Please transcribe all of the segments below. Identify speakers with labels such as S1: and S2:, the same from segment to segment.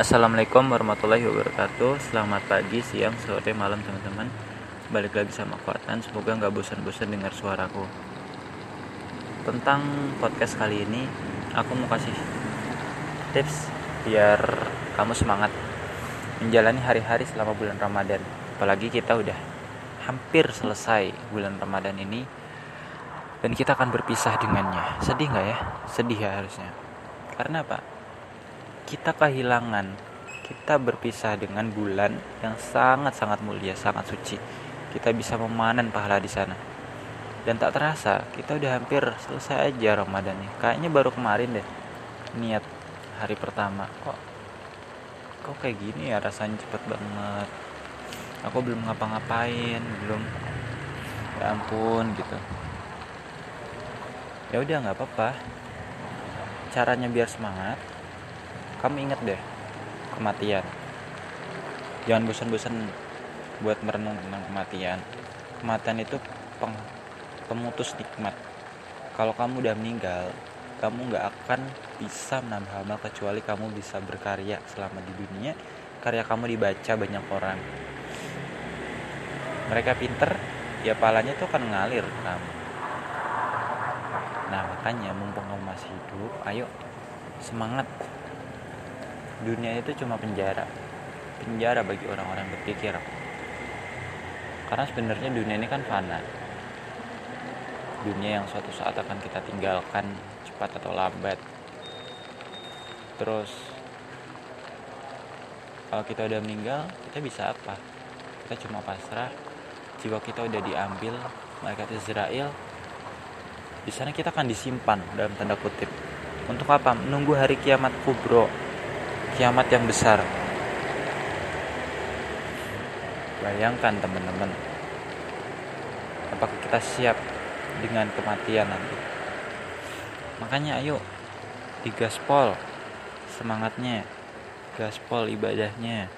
S1: Assalamualaikum warahmatullahi wabarakatuh. Selamat pagi, siang, sore, malam teman-teman. Balik lagi sama Kuatan Semoga nggak bosan-bosan dengar suaraku. Tentang podcast kali ini Aku mau kasih tips Biar kamu semangat Menjalani hari-hari selama bulan Ramadan. Apalagi kita udah hampir selesai bulan Ramadan ini Dan kita akan berpisah dengannya. Sedih nggak ya? Sedih ya harusnya. Karena apa? Kita kehilangan kita berpisah dengan bulan yang sangat-sangat mulia, sangat suci. Kita bisa memanen pahala di sana. Dan tak terasa, kita udah hampir selesai aja Ramadan nih. Kayaknya baru kemarin deh niat hari pertama. Kok kok kayak gini ya rasanya cepet banget. Aku belum ngapa-ngapain, belum ya ampun gitu. Ya udah nggak apa-apa. Caranya biar semangat, kamu ingat deh kematian. Jangan bosan-bosan buat merenung tentang kematian. Kematian itu peng, pemutus nikmat. Kalau kamu udah meninggal kamu nggak akan bisa menambah amal kecuali kamu bisa berkarya selama di dunia. Karya kamu dibaca banyak orang. Mereka pinter ya palanya tuh akan ngalir kamu. Nah makanya mumpung kamu masih hidup ayo semangat dunia itu cuma penjara. Penjara bagi orang-orang berpikir. Karena sebenarnya dunia ini kan fana. Dunia yang suatu saat akan kita tinggalkan cepat atau lambat. Terus kalau kita udah meninggal kita bisa apa? Kita cuma pasrah. Jiwa kita udah diambil mereka Israel di sana kita akan disimpan dalam tanda kutip. Untuk apa? Menunggu hari kiamat kubro kiamat yang besar. Bayangkan teman-teman, apakah kita siap dengan kematian nanti? Makanya ayo digaspol semangatnya, gaspol ibadahnya,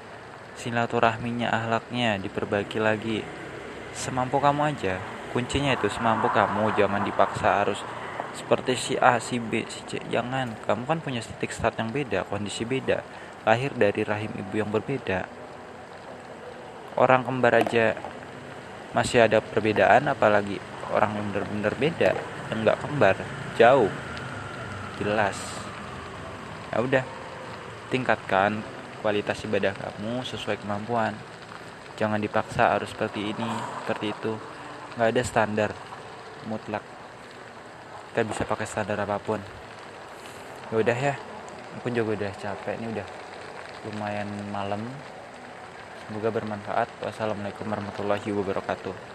S1: silaturahminya, ahlaknya diperbaiki lagi. Semampu kamu aja, kuncinya itu semampu kamu, jangan dipaksa harus seperti si A, si B, si C. Jangan, kamu kan punya titik start yang beda, kondisi beda, lahir dari rahim ibu yang berbeda. Orang kembar aja masih ada perbedaan, apalagi orang yang benar-benar beda, yang nggak kembar, jauh, jelas. Ya udah, tingkatkan kualitas ibadah kamu sesuai kemampuan. Jangan dipaksa harus seperti ini, seperti itu. Nggak ada standar mutlak kita bisa pakai standar apa pun. Ya udah ya aku juga udah capek ini udah lumayan malam. Semoga bermanfaat. Wassalamualaikum warahmatullahi wabarakatuh